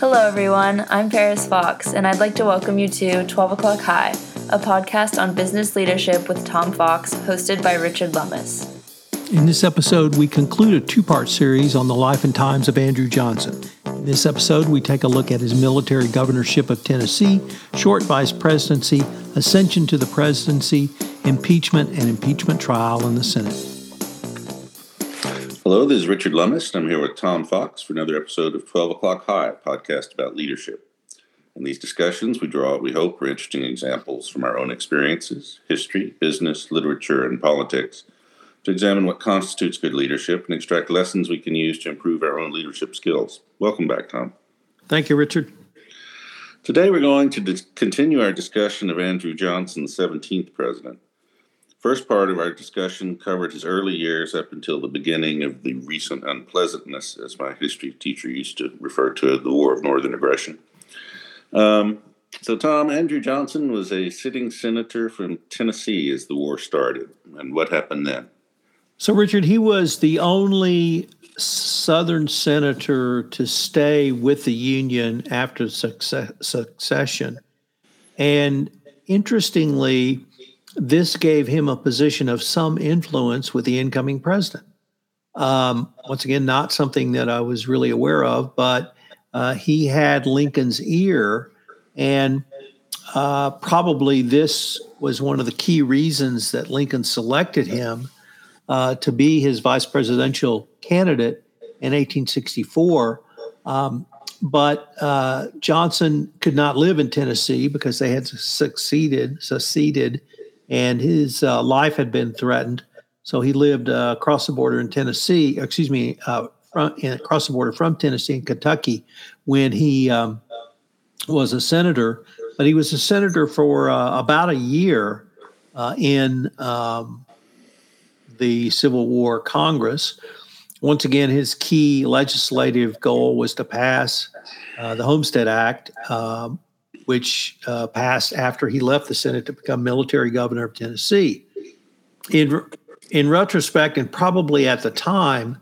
Hello, everyone. I'm Paris Fox, and I'd like to welcome you to 12 O'Clock High, a podcast on business leadership with Tom Fox, hosted by Richard Lummis. In this episode, we conclude a two part series on the life and times of Andrew Johnson. In this episode, we take a look at his military governorship of Tennessee, short vice presidency, ascension to the presidency, impeachment, and impeachment trial in the Senate. Hello, this is Richard Lummis, and I'm here with Tom Fox for another episode of 12 O'Clock High, a podcast about leadership. In these discussions, we draw what we hope are interesting examples from our own experiences, history, business, literature, and politics to examine what constitutes good leadership and extract lessons we can use to improve our own leadership skills. Welcome back, Tom. Thank you, Richard. Today, we're going to dis- continue our discussion of Andrew Johnson, the 17th president. First part of our discussion covered his early years up until the beginning of the recent unpleasantness, as my history teacher used to refer to it, the War of Northern Aggression. Um, so, Tom, Andrew Johnson was a sitting senator from Tennessee as the war started. And what happened then? So, Richard, he was the only Southern senator to stay with the Union after success- succession. And interestingly, this gave him a position of some influence with the incoming president. Um, once again, not something that I was really aware of, but uh, he had Lincoln's ear, and uh, probably this was one of the key reasons that Lincoln selected him uh, to be his vice presidential candidate in 1864. Um, but uh, Johnson could not live in Tennessee because they had succeeded, seceded and his uh, life had been threatened. So he lived uh, across the border in Tennessee, excuse me, uh, from, across the border from Tennessee and Kentucky when he um, was a senator. But he was a senator for uh, about a year uh, in um, the Civil War Congress. Once again, his key legislative goal was to pass uh, the Homestead Act, um, which uh, passed after he left the Senate to become military governor of Tennessee. In in retrospect, and probably at the time,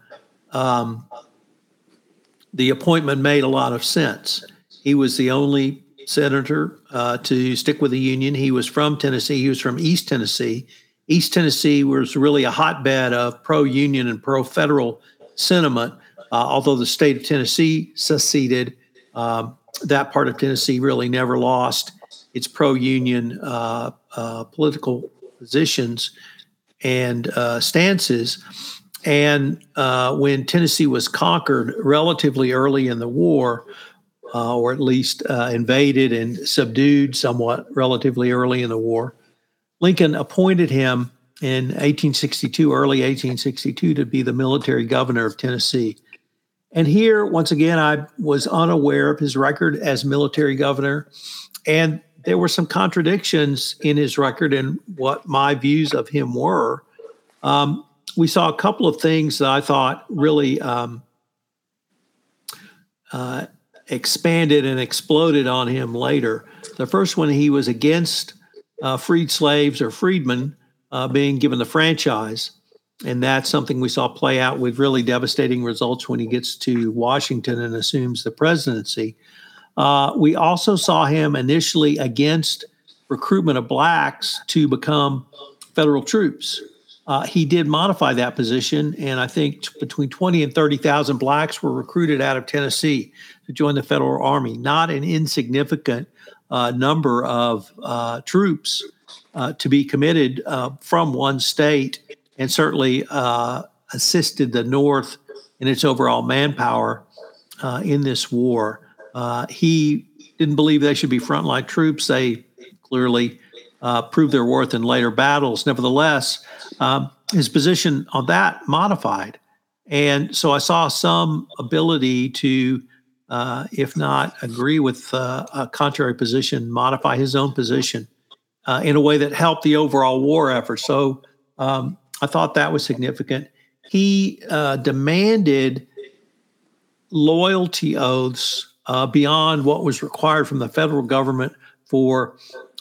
um, the appointment made a lot of sense. He was the only senator uh, to stick with the Union. He was from Tennessee. He was from East Tennessee. East Tennessee was really a hotbed of pro-union and pro-federal sentiment. Uh, although the state of Tennessee seceded, um, that part of Tennessee really never lost its pro-union uh, uh, political positions and uh, stances. And uh, when Tennessee was conquered relatively early in the war, uh, or at least uh, invaded and subdued somewhat relatively early in the war, Lincoln appointed him in 1862, early 1862, to be the military governor of Tennessee. And here, once again, I was unaware of his record as military governor. And there were some contradictions in his record and what my views of him were. Um, we saw a couple of things that I thought really um, uh, expanded and exploded on him later. The first one, he was against uh, freed slaves or freedmen uh, being given the franchise. And that's something we saw play out with really devastating results when he gets to Washington and assumes the presidency. Uh, we also saw him initially against recruitment of blacks to become federal troops. Uh, he did modify that position, and I think t- between 20 and 30,000 blacks were recruited out of Tennessee to join the federal army. Not an insignificant uh, number of uh, troops uh, to be committed uh, from one state and certainly uh, assisted the North in its overall manpower uh, in this war. Uh, he didn't believe they should be frontline troops. They clearly uh, proved their worth in later battles. Nevertheless, um, his position on that modified. And so I saw some ability to, uh, if not agree with uh, a contrary position, modify his own position in a way that helped the overall war effort. So um, I thought that was significant. He uh, demanded loyalty oaths uh, beyond what was required from the federal government for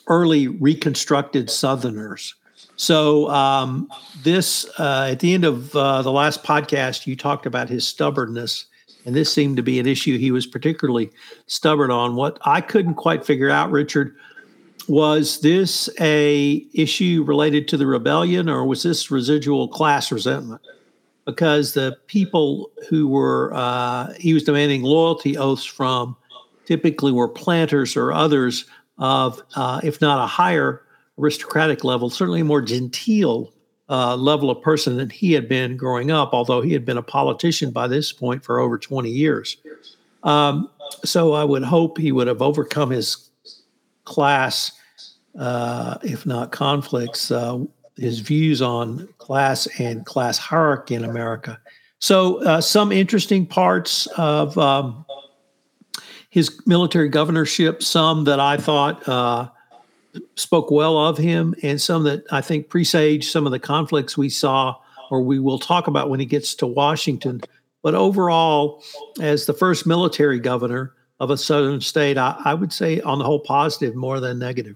early reconstructed Southerners. So, um, this uh, at the end of uh, the last podcast, you talked about his stubbornness And this seemed to be an issue he was particularly stubborn on. What I couldn't quite figure out, Richard, was this a issue related to the rebellion or was this residual class resentment? Because the people who were uh, he was demanding loyalty oaths from typically were planters or others of, uh, if not a higher aristocratic level, certainly a more genteel uh, level of person than he had been growing up, although he had been a politician by this point for over 20 years. Um, so I would hope he would have overcome his class, uh, if not conflicts, uh, his views on class and class hierarchy in America. So, uh, some interesting parts of um, his military governorship, some that I thought uh, spoke well of him, and some that I think presage some of the conflicts we saw or we will talk about when he gets to Washington. But overall, as the first military governor of a southern state, I, I would say on the whole positive more than negative.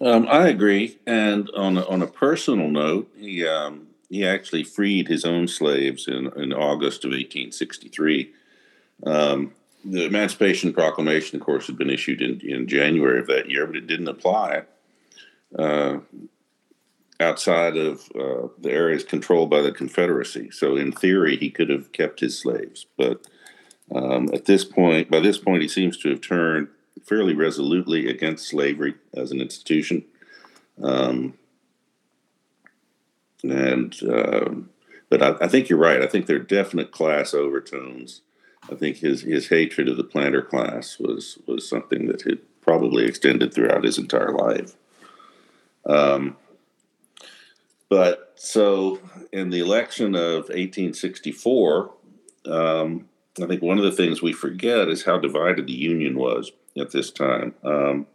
Um, I agree. And on a, on a personal note, he um, he actually freed his own slaves in, in August of 1863. Um, the Emancipation Proclamation, of course, had been issued in, in January of that year, but it didn't apply uh, outside of uh, the areas controlled by the Confederacy. So, in theory, he could have kept his slaves. But um, at this point, by this point, he seems to have turned fairly resolutely against slavery as an institution. Um, and uh, but I, I, think you're right. I think there are definite class overtones I think his his hatred of the planter class was was something that had probably extended throughout his entire life. Um, but so in the election of 1864, um, I think one of the things we forget is how divided the Union was at this time. Um,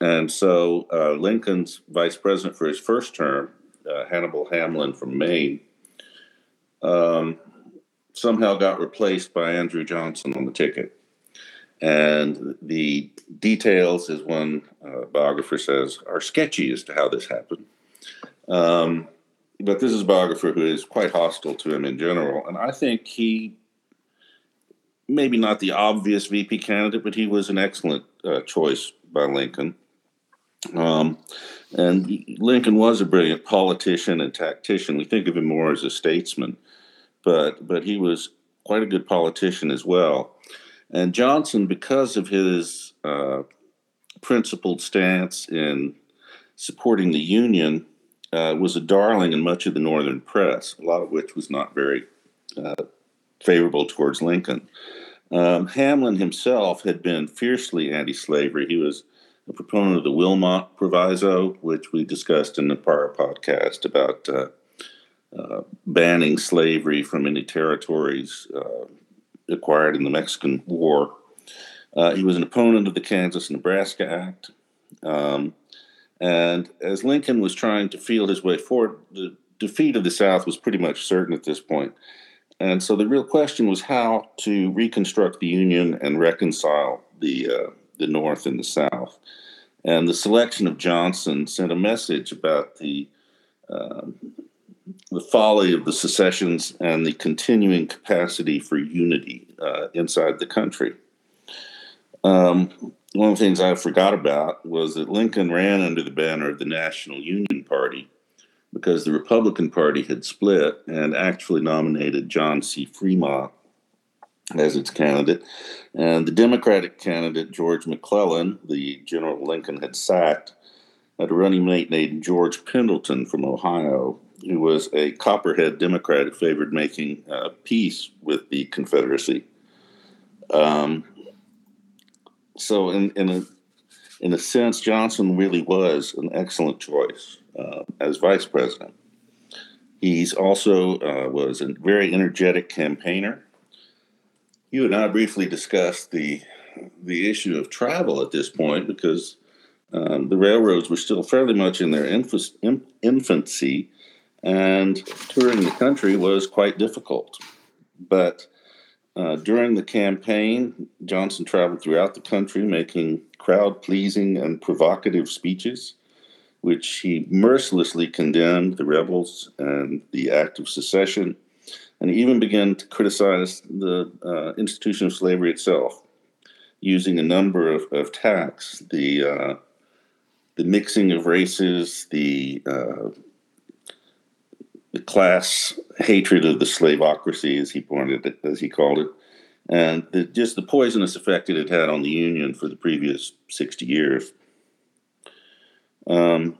and so uh, Lincoln's vice president for his first term, uh, Hannibal Hamlin from Maine, um, somehow got replaced by Andrew Johnson on the ticket. And the details, as one uh, biographer says, are sketchy as to how this happened. Um, but this is a biographer who is quite hostile to him in general. And I think he, maybe not the obvious VP candidate, but he was an excellent uh, choice by Lincoln. Um, and Lincoln was a brilliant politician and tactician. We think of him more as a statesman but but he was quite a good politician as well. And Johnson, because of his uh, principled stance in supporting the Union, uh, was a darling in much of the Northern press, a lot of which was not very uh, favorable towards Lincoln. Um, Hamlin himself had been fiercely anti slavery. He was a proponent of the Wilmot Proviso, which we discussed in the prior podcast about uh, uh, banning slavery from any territories uh, acquired in the Mexican War. Uh, he was an opponent of the Kansas Nebraska Act. Um, and as Lincoln was trying to feel his way forward, the defeat of the South was pretty much certain at this point. And so the real question was how to reconstruct the Union and reconcile the, uh, the North and the South. And the selection of Johnson sent a message about the um, the folly of the secessions and the continuing capacity for unity uh, inside the country. Um, one of the things I forgot about was that Lincoln ran under the banner of the National Union Party because the Republican Party had split and actually nominated John C. Fremont as its candidate. And the Democratic candidate, George McClellan, the General Lincoln had sacked, had a running mate named George Pendleton from Ohio, who was a Copperhead Democrat who favored making uh, peace with the Confederacy. Um, so, in, in, a, in a sense, Johnson really was an excellent choice uh, as vice president. He's also uh, was a very energetic campaigner. You and I briefly discussed the the issue of travel at this point because um, the railroads were still fairly much in their infancy, and touring the country was quite difficult. But uh, during the campaign, Johnson traveled throughout the country making crowd pleasing and provocative speeches, which he mercilessly condemned the rebels and the act of secession, and even began to criticize the uh, institution of slavery itself, using a number of, of attacks the uh, the mixing of races, the uh, the class hatred of the slaveocracy, as he pointed as he called it, and the, just the poisonous effect it had had on the Union for the previous 60 years. Um,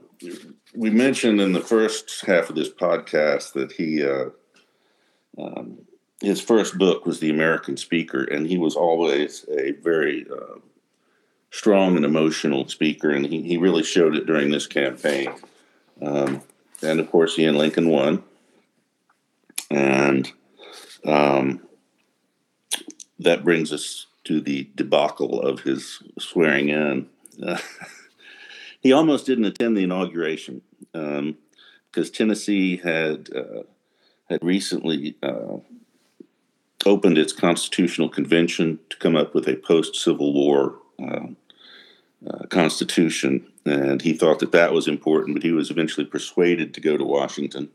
we mentioned in the first half of this podcast that he, uh, um, his first book was The American Speaker, and he was always a very uh, strong and emotional speaker, and he, he really showed it during this campaign. Um, and of course, he and Lincoln won. And um, that brings us to the debacle of his swearing in. Uh, he almost didn't attend the inauguration um, because Tennessee had uh, had recently uh, opened its constitutional convention to come up with a post Civil War uh, uh, constitution, and he thought that that was important. But he was eventually persuaded to go to Washington.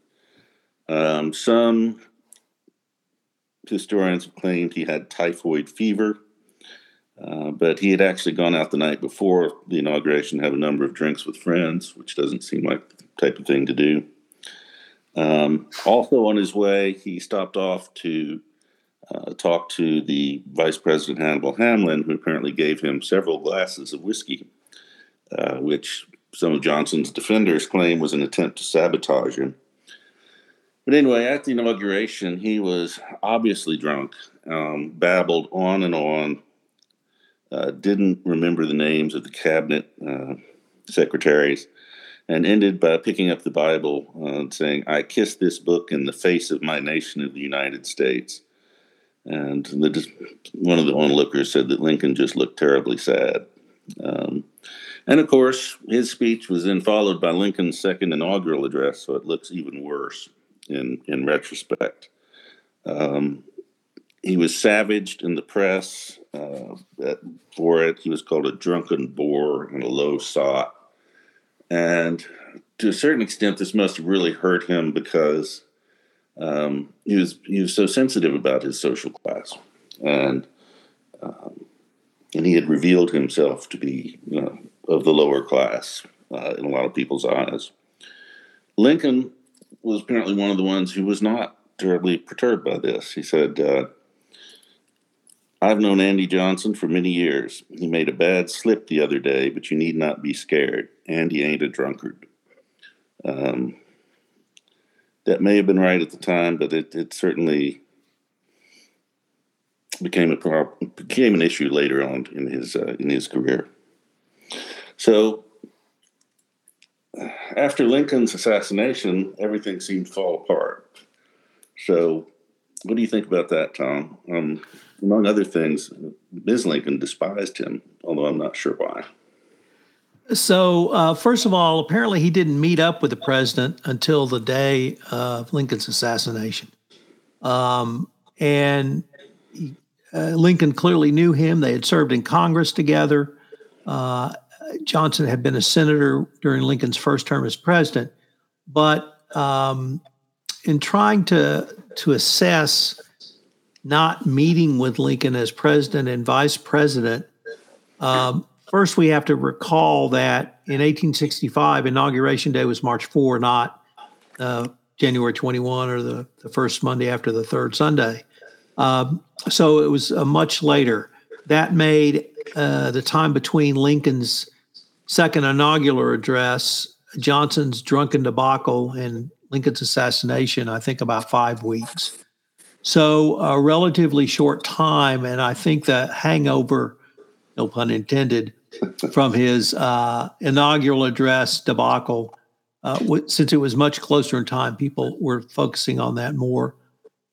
Um, some historians have claimed he had typhoid fever, uh, but he had actually gone out the night before the inauguration to have a number of drinks with friends, which doesn't seem like the type of thing to do. Um, also, on his way, he stopped off to uh, talk to the Vice President Hannibal Hamlin, who apparently gave him several glasses of whiskey, uh, which some of Johnson's defenders claim was an attempt to sabotage him. But anyway, at the inauguration, he was obviously drunk, um, babbled on and on, uh, didn't remember the names of the cabinet uh, secretaries, and ended by picking up the Bible and uh, saying, I kiss this book in the face of my nation of the United States. And the, one of the onlookers said that Lincoln just looked terribly sad. Um, and of course, his speech was then followed by Lincoln's second inaugural address, so it looks even worse in in retrospect. Um, he was savaged in the press uh, for it. He was called a drunken boor and a low sot. And to a certain extent, this must have really hurt him because um, he was he was so sensitive about his social class, and um, and he had revealed himself to be you know, of the lower class uh, in a lot of people's eyes. Lincoln was apparently one of the ones who was not terribly perturbed by this. He said, uh, I've known Andy Johnson for many years. He made a bad slip the other day, but you need not be scared. Andy ain't a drunkard. Um, that may have been right at the time, but it, it certainly became a problem, became an issue later on in his uh, in his career. So after Lincoln's assassination, everything seemed to fall apart. So, what do you think about that, Tom? Um, among other things, Ms. Lincoln despised him, although I'm not sure why. So, uh, first of all, apparently he didn't meet up with the president until the day of Lincoln's assassination. Um, and uh, Lincoln clearly knew him. They had served in Congress together. Uh, Johnson had been a senator during Lincoln's first term as president, but um, in trying to to assess not meeting with Lincoln as president and vice president, um, first we have to recall that in 1865, inauguration day was March 4, not uh, January 21 or the, the first Monday after the third Sunday. Um, so it was uh, much later. That made uh, the time between Lincoln's second inaugural address, Johnson's drunken debacle and Lincoln's assassination, I think about five weeks. So a relatively short time, and I think the hangover, no pun intended, from his uh, inaugural address debacle, uh, since it was much closer in time, people were focusing on that more.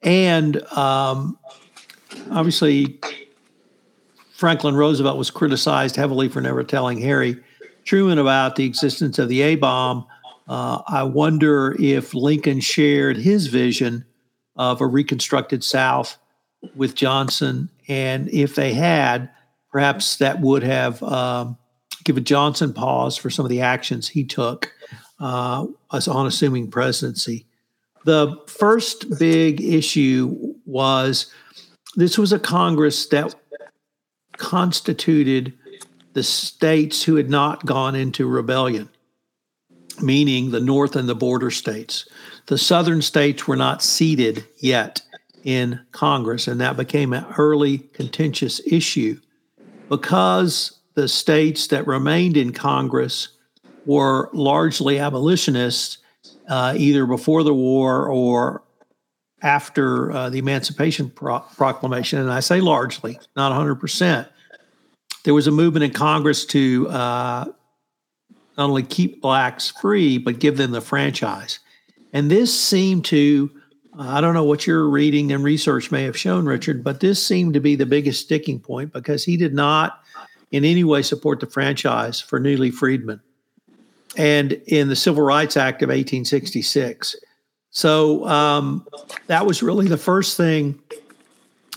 And um, obviously, Franklin Roosevelt was criticized heavily for never telling Harry Truman about the existence of the A bomb, uh, I wonder if Lincoln shared his vision of a reconstructed South with Johnson. And if they had, perhaps that would have um, given Johnson pause for some of the actions he took uh, as on assuming presidency. The first big issue was this was a Congress that constituted the states who had not gone into rebellion, meaning the North and the border states. The Southern states were not seated yet in Congress, and that became an early contentious issue because the states that remained in Congress were largely abolitionists, uh, either before the war or after uh, the Emancipation Pro- Proclamation. And I say largely, not 100%. There was a movement in Congress to uh, not only keep blacks free, but give them the franchise. And this seemed to, I don't know what your reading and research may have shown, Richard, but this seemed to be the biggest sticking point because he did not in any way support the franchise for newly freedmen and in the Civil Rights Act of 1866. So um, that was really the first thing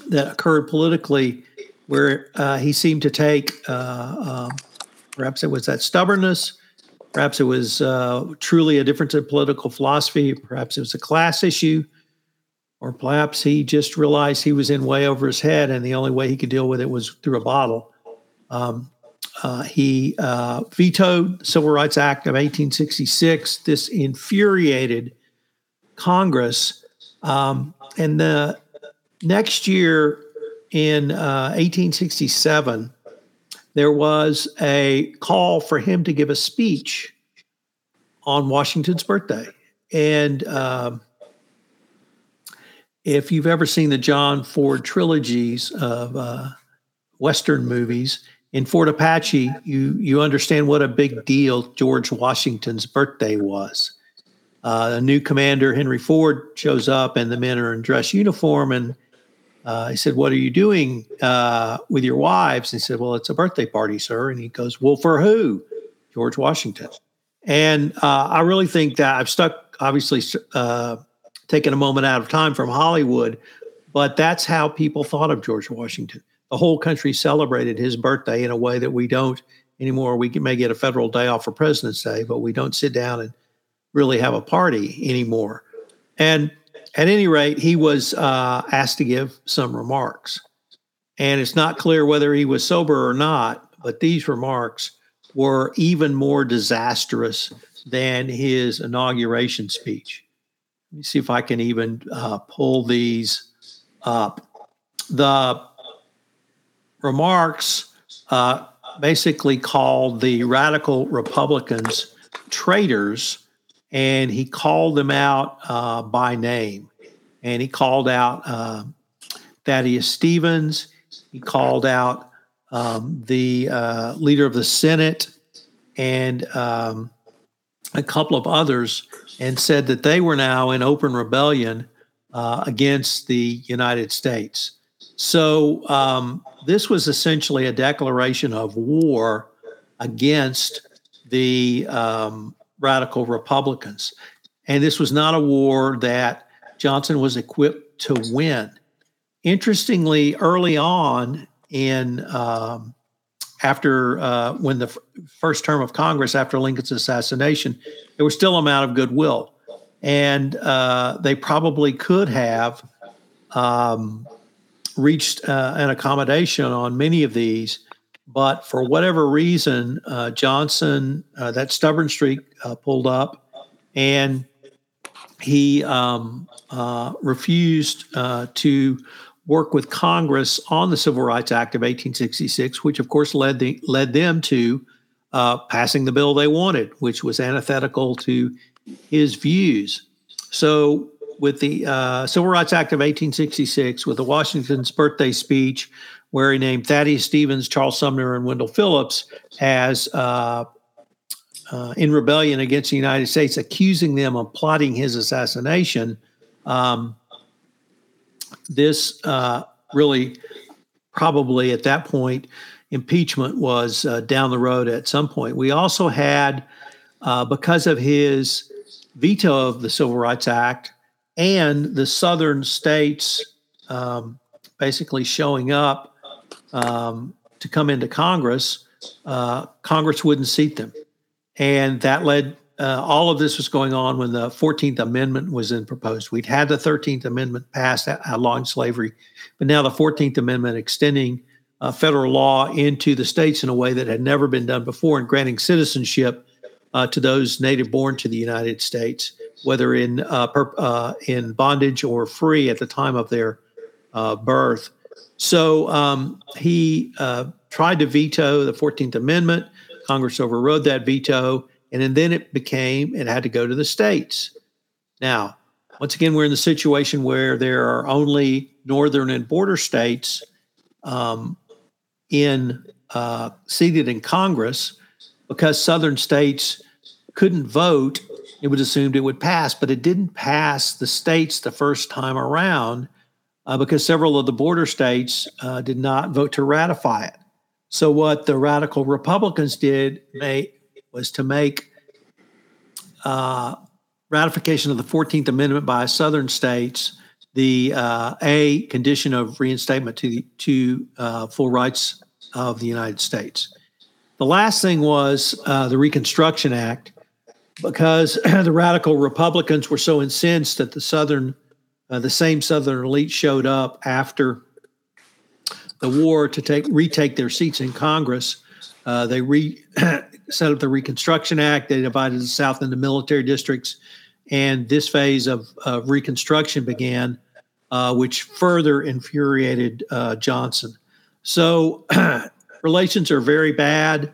that occurred politically where uh, he seemed to take, uh, uh, perhaps it was that stubbornness, perhaps it was uh, truly a difference in political philosophy, perhaps it was a class issue, or perhaps he just realized he was in way over his head and the only way he could deal with it was through a bottle. Um, uh, he uh, vetoed the Civil Rights Act of 1866. This infuriated Congress. Um, and the next year, in uh, 1867, there was a call for him to give a speech on Washington's birthday. And um, if you've ever seen the John Ford trilogies of uh, Western movies, in Fort Apache, you you understand what a big deal George Washington's birthday was. Uh, a new commander, Henry Ford, shows up, and the men are in dress uniform. And uh, he said, "What are you doing uh, with your wives?" And he said, "Well, it's a birthday party, sir." And he goes, "Well, for who?" George Washington. And uh, I really think that I've stuck, obviously, uh, taking a moment out of time from Hollywood, but that's how people thought of George Washington the whole country celebrated his birthday in a way that we don't anymore. We may get a federal day off for President's Day, but we don't sit down and really have a party anymore. And at any rate, he was uh, asked to give some remarks. And it's not clear whether he was sober or not, but these remarks were even more disastrous than his inauguration speech. Let me see if I can even uh, pull these up. The remarks uh, basically called the radical Republicans traitors, and he called them out uh, by name. And he called out uh, Thaddeus Stevens. He called out um, the uh, leader of the Senate and um, a couple of others, and said that they were now in open rebellion uh, against the United States. So um, this was essentially a declaration of war against the um, radical Republicans. And this was not a war that Johnson was equipped to win. Interestingly, early on in um, after uh, when the f- first term of Congress after Lincoln's assassination, there was still a amount of goodwill, and uh, they probably could have um, reached uh, an accommodation on many of these, but for whatever reason, uh, Johnson, uh, that stubborn streak uh, pulled up, and he um, uh, refused uh, to work with Congress on the Civil Rights Act of 1866, which of course led the led them to passing the bill they wanted, which was antithetical to his views. So with the uh, Civil Rights Act of 1866, with the Washington's birthday speech, where he named Thaddeus Stevens, Charles Sumner, and Wendell Phillips as uh, uh, in rebellion against the United States, accusing them of plotting his assassination. Um, this uh, really, probably at that point, impeachment was uh, down the road at some point. We also had, uh, because of his veto of the Civil Rights Act, and the southern states um, basically showing up um, to come into Congress, uh, Congress wouldn't seat them. And that led uh, all of this was going on when the 14th Amendment was then proposed. We'd had the 13th Amendment passed outlawing slavery, but now the 14th Amendment extending uh, federal law into the states in a way that had never been done before and granting citizenship uh, to those native born to the United States, whether in uh, per, uh, in bondage or free at the time of their uh, birth. So um, he tried to veto the 14th Amendment. Congress overrode that veto and then it became, it had to go to the states. Now, once again, we're in the situation where there are only northern and border states um, in uh, seated in Congress because southern states couldn't vote. It was assumed it would pass, but it didn't pass the states the first time around uh, because several of the border states uh, did not vote to ratify it. So what the radical Republicans did may, was to make uh, ratification of the 14th Amendment by southern states the uh, a condition of reinstatement to the, to uh, full rights of the United States. The last thing was uh, the Reconstruction Act, because the radical Republicans were so incensed that the southern, uh, the same southern elite showed up after the war to take retake their seats in Congress. Uh, they re, set up the Reconstruction Act. They divided the South into military districts, and this phase of, of Reconstruction began, uh, which further infuriated uh, Johnson. So relations are very bad.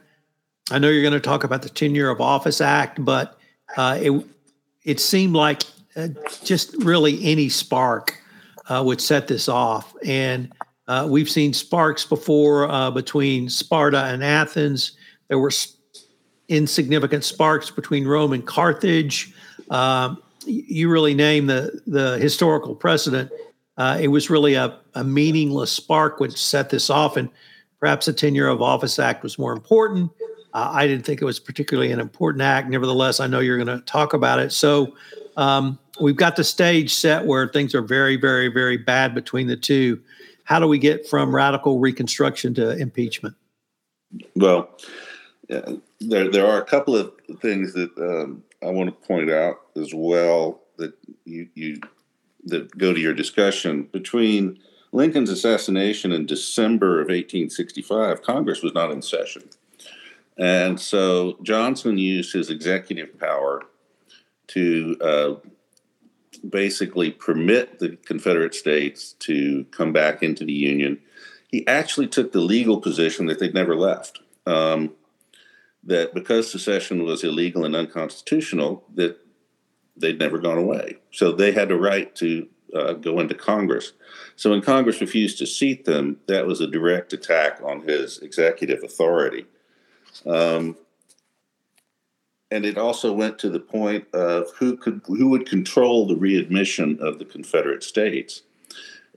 I know you're going to talk about the Tenure of Office Act, but uh, it it seemed like uh, just really any spark uh, would set this off, and uh, we've seen sparks before uh, between Sparta and Athens. There were insignificant sparks between Rome and Carthage. Um, you really name the the historical precedent. Uh, it was really a, a meaningless spark which set this off, and perhaps the Tenure of Office Act was more important. I didn't think it was particularly an important act. Nevertheless, I know you're going to talk about it. So um, we've got the stage set where things are very, very, very bad between the two how do we get from radical reconstruction to impeachment? Well, there there are a couple of things that um, I want to point out as well that you you that go to your discussion between Lincoln's assassination in December of 1865. Congress was not in session, and so Johnson used his executive power to uh, basically permit the Confederate States to come back into the Union, he actually took the legal position that they'd never left. Um, that because secession was illegal and unconstitutional, that they'd never gone away. So they had a right to uh, go into Congress. So when Congress refused to seat them, that was a direct attack on his executive authority. Um, and it also went to the point of who could who would control the readmission of the Confederate States.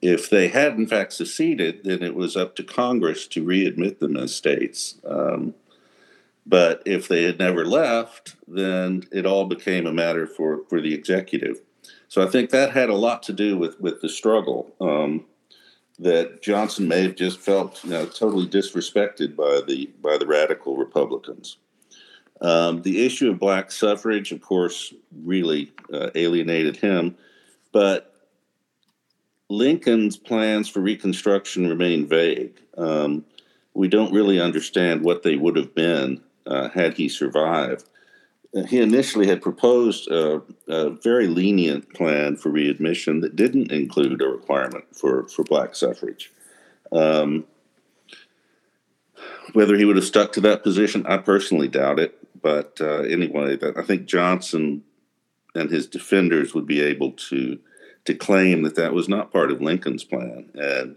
If they had in fact seceded, then it was up to Congress to readmit them as states. Um, but if they had never left, then it all became a matter for, for the executive. So I think that had a lot to do with, with the struggle. Um, that Johnson may have just felt you know, totally disrespected by the by the radical Republicans. Um, the issue of black suffrage, of course, really uh, alienated him, but Lincoln's plans for Reconstruction remain vague. Um, we don't really understand what they would have been uh, had he survived. He initially had proposed a, a, very lenient plan for readmission that didn't include a requirement for, for black suffrage. Um, whether he would have stuck to that position, I personally doubt it. But uh, anyway, I think Johnson and his defenders would be able to to claim that that was not part of Lincoln's plan and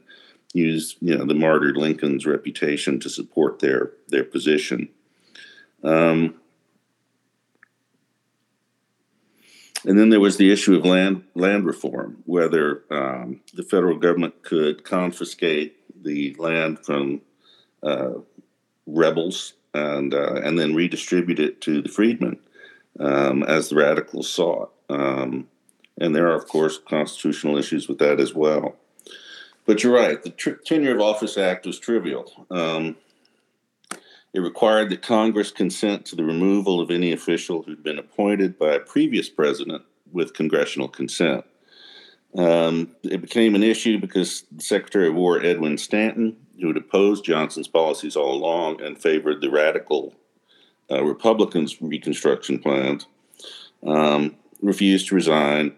use you know the martyred Lincoln's reputation to support their their position. Um, and then there was the issue of land land reform, whether um, the federal government could confiscate the land from uh, rebels and uh, and then redistribute it to the freedmen um, as the radicals sought. Um, and there are, of course, constitutional issues with that as well. But you're right. The tr- Tenure of Office Act was trivial. Um, It required that Congress consent to the removal of any official who'd been appointed by a previous president with congressional consent. Um, it became an issue because Secretary of War, Edwin Stanton, who had opposed Johnson's policies all along and favored the radical uh, Republicans' Reconstruction plans, um, refused to resign.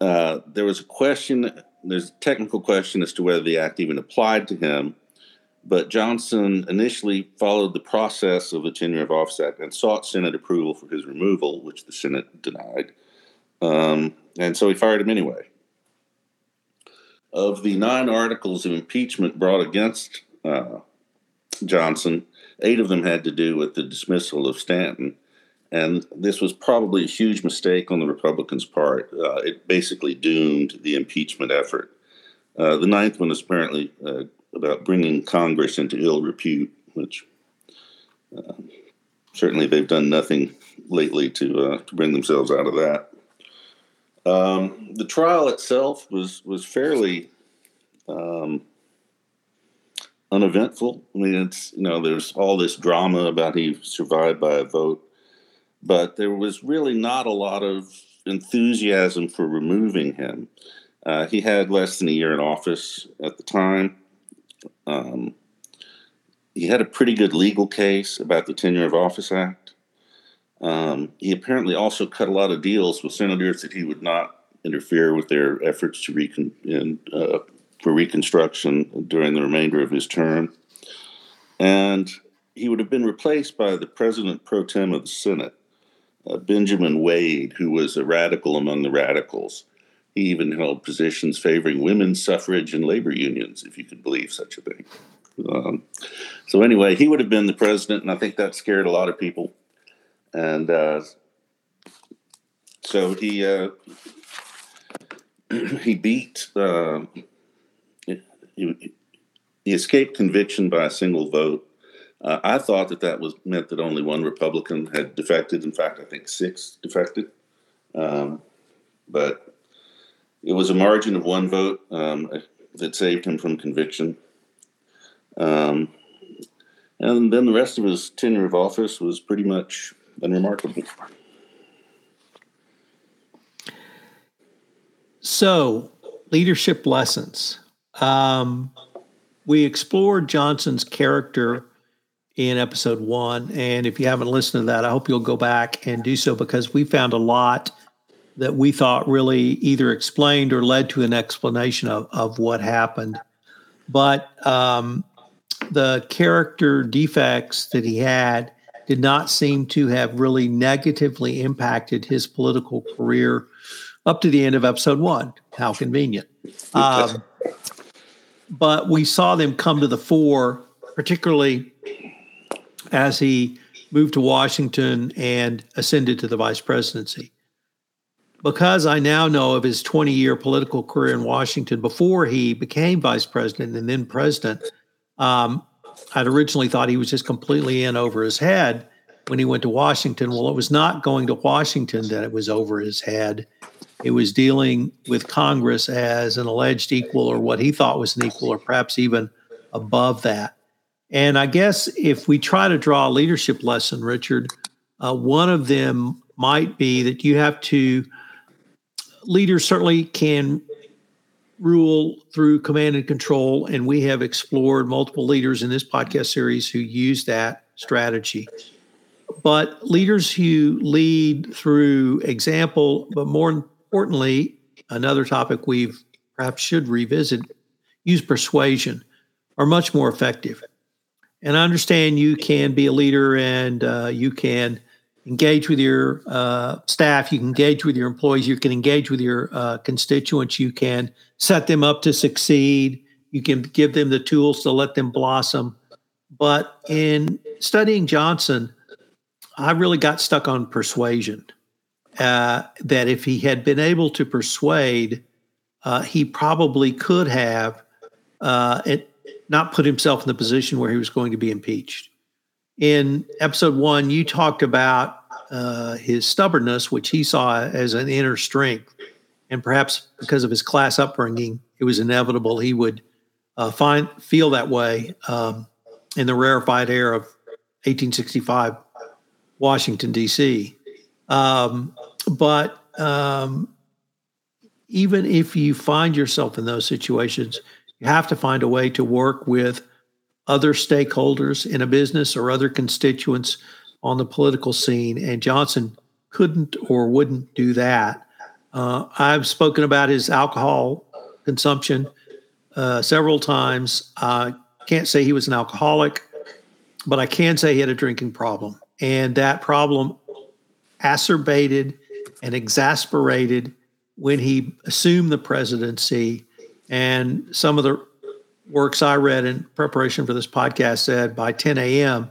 Uh, there was a question, there's a technical question as to whether the act even applied to him, but Johnson initially followed the process of the Tenure of Office Act and sought Senate approval for his removal, which the Senate denied. Um, and so he fired him anyway. Of the nine articles of impeachment brought against uh, Johnson, eight of them had to do with the dismissal of Stanton. And this was probably a huge mistake on the Republicans' part. Uh, it basically doomed the impeachment effort. Uh, the ninth one is apparently uh, about bringing Congress into ill repute, which uh, certainly they've done nothing lately to, uh, to bring themselves out of that. Um, the trial itself was was fairly um, uneventful. I mean, it's you know, there's all this drama about he survived by a vote, but there was really not a lot of enthusiasm for removing him. Uh, he had less than a year in office at the time. Um, he had a pretty good legal case about the Tenure of Office Act. Um, he apparently also cut a lot of deals with senators that he would not interfere with their efforts to recon- in, uh, for reconstruction during the remainder of his term. And he would have been replaced by the president pro tem of the Senate, uh, Benjamin Wade, who was a radical among the radicals. He even held positions favoring women's suffrage and labor unions, if you could believe such a thing. Um, so, anyway, he would have been the president, and I think that scared a lot of people and uh, so he uh, he beat uh, he, he escaped conviction by a single vote. Uh, I thought that that was meant that only one Republican had defected. In fact, I think six defected, um, but it was a margin of one vote um, that saved him from conviction. Um, and then the rest of his tenure of office was pretty much been remarkable. So, leadership lessons. Um, we explored Johnson's character in episode one. And if you haven't listened to that, I hope you'll go back and do so because we found a lot that we thought really either explained or led to an explanation of, of what happened. But um, the character defects that he had did not seem to have really negatively impacted his political career up to the end of episode one. How convenient. Um, but we saw them come to the fore, particularly as he moved to Washington and ascended to the vice presidency. Because I now know of his 20 year political career in Washington before he became vice president and then president, um, I'd originally thought he was just completely in over his head when he went to Washington. Well, it was not going to Washington that it was over his head. It was dealing with Congress as an alleged equal or what he thought was an equal or perhaps even above that. And I guess if we try to draw a leadership lesson, Richard, uh, one of them might be that you have to, leaders certainly can rule through command and control. And we have explored multiple leaders in this podcast series who use that strategy. But leaders who lead through example, but more importantly, another topic we perhaps should revisit use persuasion are much more effective. And I understand you can be a leader and uh, you can engage with your uh, staff, you can engage with your employees, you can engage with your uh, constituents, you can set them up to succeed, you can give them the tools to let them blossom. But in studying Johnson, I really got stuck on persuasion. Uh, that if he had been able to persuade, uh, he probably could have uh, it, not put himself in the position where he was going to be impeached. In episode one, you talked about uh, his stubbornness, which he saw as an inner strength. And perhaps because of his class upbringing, it was inevitable he would uh, find feel that way um, in the rarefied air of 1865 Washington, D.C. Um, but um, even if you find yourself in those situations, you have to find a way to work with other stakeholders in a business or other constituents on the political scene. And Johnson couldn't or wouldn't do that. Uh, I've spoken about his alcohol consumption uh, several times. I can't say he was an alcoholic, but I can say he had a drinking problem. And that problem acerbated and exasperated when he assumed the presidency. And some of the works I read in preparation for this podcast said by 10 a.m.,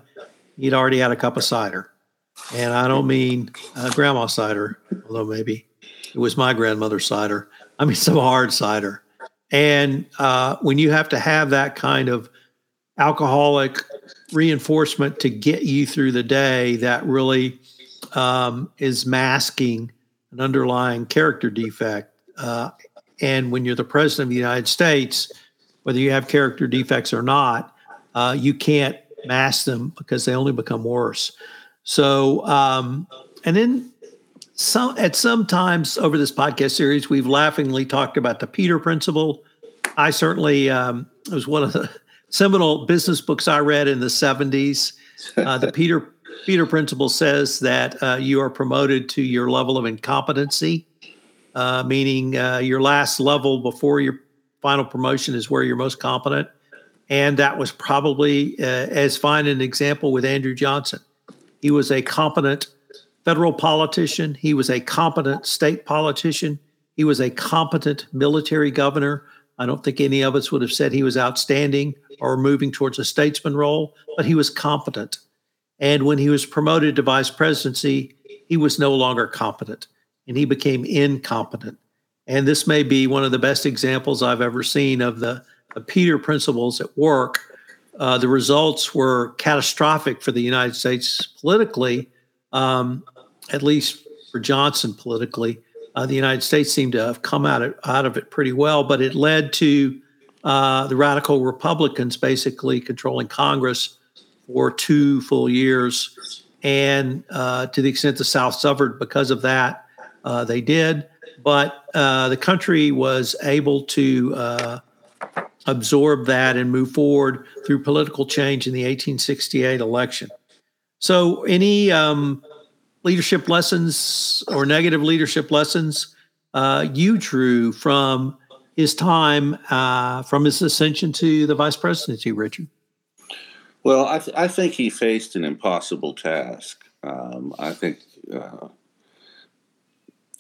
he'd already had a cup of cider. And I don't mean uh, grandma cider, although maybe it was my grandmother's cider. I mean some hard cider. And uh, when you have to have that kind of alcoholic reinforcement to get you through the day, that really um, is masking an underlying character defect. Uh, and when you're the president of the United States, whether you have character defects or not, uh, you can't mask them because they only become worse. So, um, and then some at some times over this podcast series, we've laughingly talked about the Peter Principle. I certainly um, it was one of the seminal business books I read in the '70s. Uh, the Peter Peter Principle says that uh, you are promoted to your level of incompetency, uh, meaning uh, your last level before your final promotion is where you're most competent. And that was probably uh, as fine an example with Andrew Johnson. He was a competent federal politician, he was a competent state politician, he was a competent military governor. I don't think any of us would have said he was outstanding or moving towards a statesman role, but he was competent. And when he was promoted to vice presidency, he was no longer competent and he became incompetent. And this may be one of the best examples I've ever seen of the, Peter principles at work. Uh, the results were catastrophic for the United States politically, um, at least for Johnson politically. Uh, the United States seemed to have come out of, out of it pretty well, but it led to uh, the radical Republicans basically controlling Congress for two full years. And uh, to the extent the South suffered because of that, uh, they did. But uh, the country was able to uh, absorb that and move forward through political change in the 1868 election. So, any um, leadership lessons or negative leadership lessons uh, you drew from his time, uh, from his ascension to the vice presidency, Richard? Well, I, th- I think he faced an impossible task. Um, I think uh,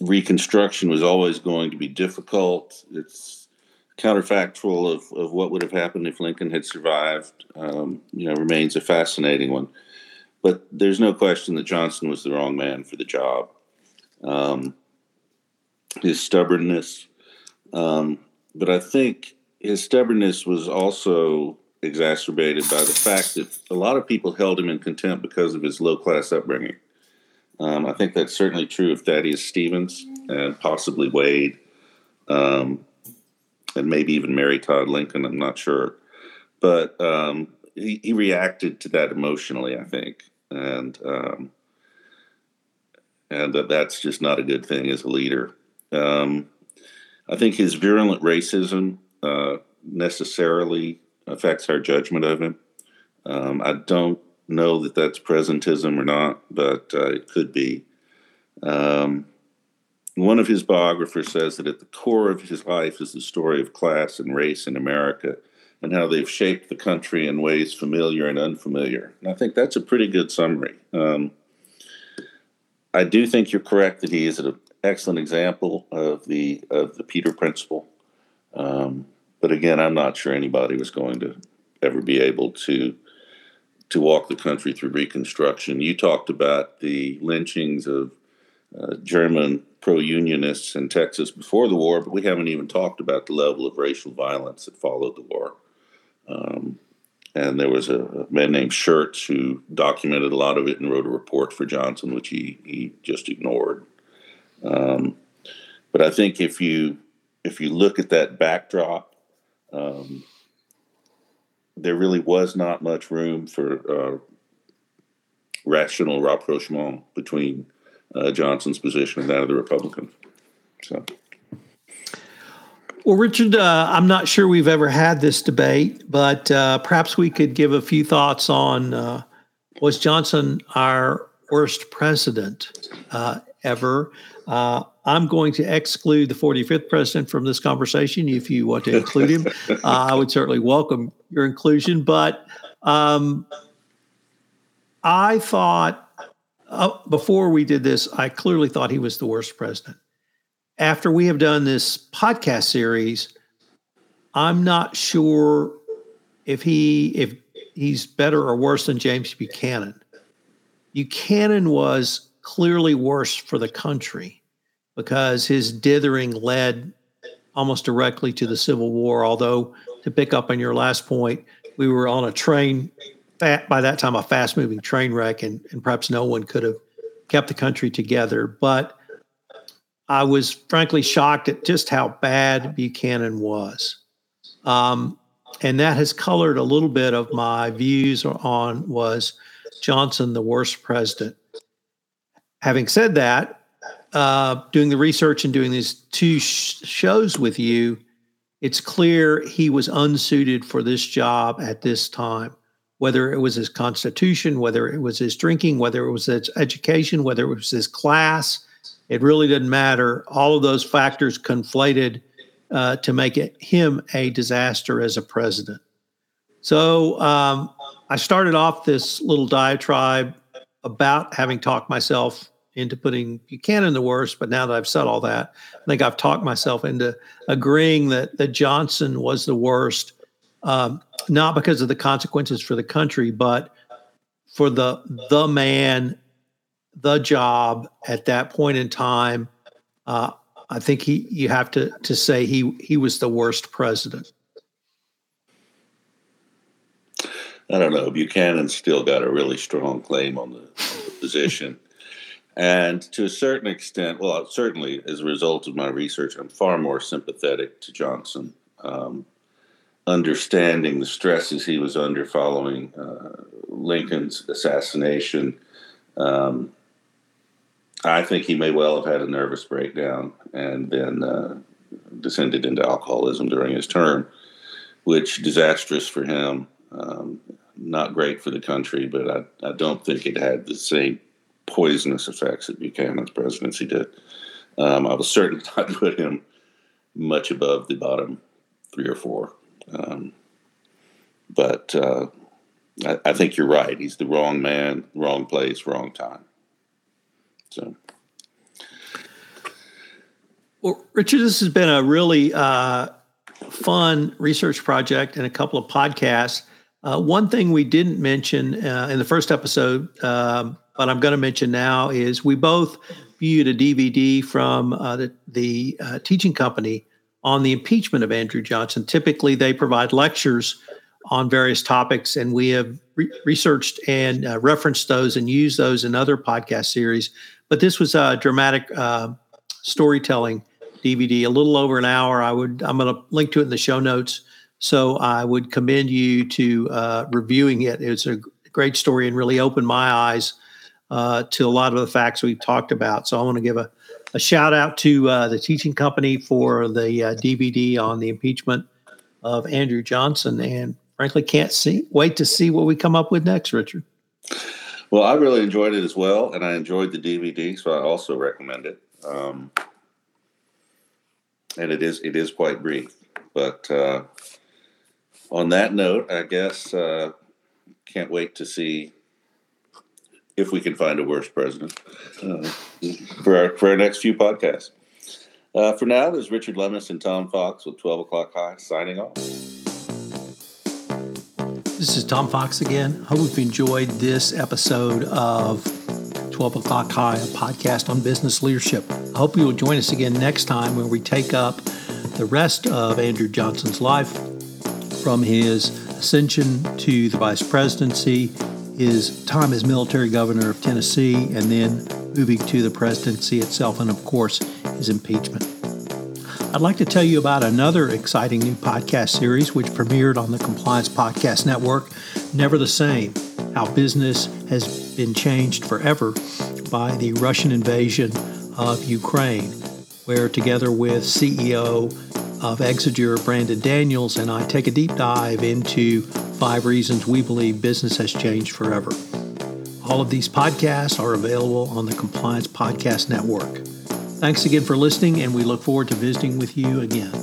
Reconstruction was always going to be difficult. It's counterfactual of, of what would have happened if Lincoln had survived. Um, you know, remains a fascinating one. But there's no question that Johnson was the wrong man for the job. Um, his stubbornness, um, but I think his stubbornness was also exacerbated by the fact that a lot of people held him in contempt because of his low class upbringing. Um, I think that's certainly true of Thaddeus Stevens and possibly Wade, um, and maybe even Mary Todd Lincoln. I'm not sure, but um, he, he, reacted to that emotionally. I think, and um, and that that's just not a good thing as a leader. Um, I think his virulent racism uh, necessarily affects our judgment of him. Um, I don't know that that's presentism or not, but uh, it could be. Um, one of his biographers says that at the core of his life is the story of class and race in America and how they've shaped the country in ways familiar and unfamiliar. And I think that's a pretty good summary. Um, I do think you're correct that he is an excellent example of the of the Peter Principle. Um, but again, I'm not sure anybody was going to ever be able to to walk the country through Reconstruction. You talked about the lynchings of uh, German pro unionists in Texas before the war, but we haven't even talked about the level of racial violence that followed the war. Um, and there was a, man named Schurz who documented a lot of it and wrote a report for Johnson, which he, he just ignored. Um, but I think if you if you look at that backdrop um, there really was not much room for uh, rational rapprochement between uh, Johnson's position and that of the Republicans. So. Well, Richard, uh, I'm not sure we've ever had this debate, but uh, perhaps we could give a few thoughts on uh, was Johnson our worst president uh, ever? Uh, I'm going to exclude the 45th president from this conversation. If you want to include him, uh, I would certainly welcome your inclusion. But um, I thought before we did this, I clearly thought he was the worst president after we have done this podcast series, I'm not sure if he if he's better or worse than James Buchanan. Buchanan was clearly worse for the country because his dithering led almost directly to the Civil War. Although, to pick up on your last point, we were on a train, by that time, a fast moving train wreck, and, and perhaps no one could have kept the country together. But I was frankly shocked at just how bad Buchanan was. Um, and that has colored a little bit of my views on was Johnson the worst president. Having said that, uh, doing the research and doing these two sh- shows with you, it's clear he was unsuited for this job at this time. Whether it was his constitution, whether it was his drinking, whether it was his education, whether it was his class, it really didn't matter. All of those factors conflated uh, to make it him a disaster as a president. So um, I started off this little diatribe about having talked myself into putting Buchanan the worst, but now that I've said all that, I think I've talked myself into agreeing that that Johnson was the worst, um, not because of the consequences for the country, but for the the man the job at that point in time. Uh, I think he you have to to say he he was the worst president. I don't know. Buchanan's still got a really strong claim on the position. And to a certain extent, well, certainly as a result of my research, I'm far more sympathetic to Johnson, um, understanding the stresses he was under following uh, Lincoln's assassination, um, I think he may well have had a nervous breakdown and then uh, descended into alcoholism during his term, which disastrous for him. Um, not great for the country, but I, I don't think it had the same poisonous effects that Buchanan's presidency did. Um, I was certain not put him much above the bottom three or four. Um, but uh, I, I, think you're right. He's the wrong man, wrong place, wrong time. So. Well, Richard, this has been a really uh, fun research project and a couple of podcasts. Uh, one thing we didn't mention uh, in the first episode, um, but I'm going to mention now, is we both viewed a DVD from uh, the, the uh, teaching company on the impeachment of Andrew Johnson. Typically, they provide lectures on various topics, and we have re- researched and uh, referenced those and used those in other podcast series. But this was a dramatic uh, storytelling DVD, a little over an hour. I would I'm going to link to it in the show notes. So I would commend you to uh, reviewing it. It's a great story and really opened my eyes uh, to a lot of the facts we've talked about. So I want to give a, a shout out to uh, the teaching company for the DVD uh, on the impeachment of Andrew Johnson, and frankly, can't see wait to see what we come up with next, Richard. Well, I really enjoyed it as well, and I enjoyed the DVD, so I also recommend it. Um, and it is it is quite brief, but uh, on that note, I guess uh, can't wait to see if we can find a worse president uh, for our for our next few podcasts. Uh, for now, there's Richard Lummis and Tom Fox with 12 o'clock high signing off. This is Tom Fox again. Hope you've enjoyed this episode of 12 O'Clock High, a podcast on business leadership. I hope you will join us again next time when we take up the rest of Andrew Johnson's life from his ascension to the vice presidency, his time as military governor of Tennessee, and then moving to the presidency itself, and of course, his impeachment. I'd like to tell you about another exciting new podcast series which premiered on the Compliance Podcast Network, Never the Same. how business has been changed forever by the Russian invasion of Ukraine, where together with CEO of Exiger, Brandon Daniels, and I take a deep dive into five reasons we believe business has changed forever. All of these podcasts are available on the Compliance Podcast Network. Thanks again for listening, and we look forward to visiting with you again.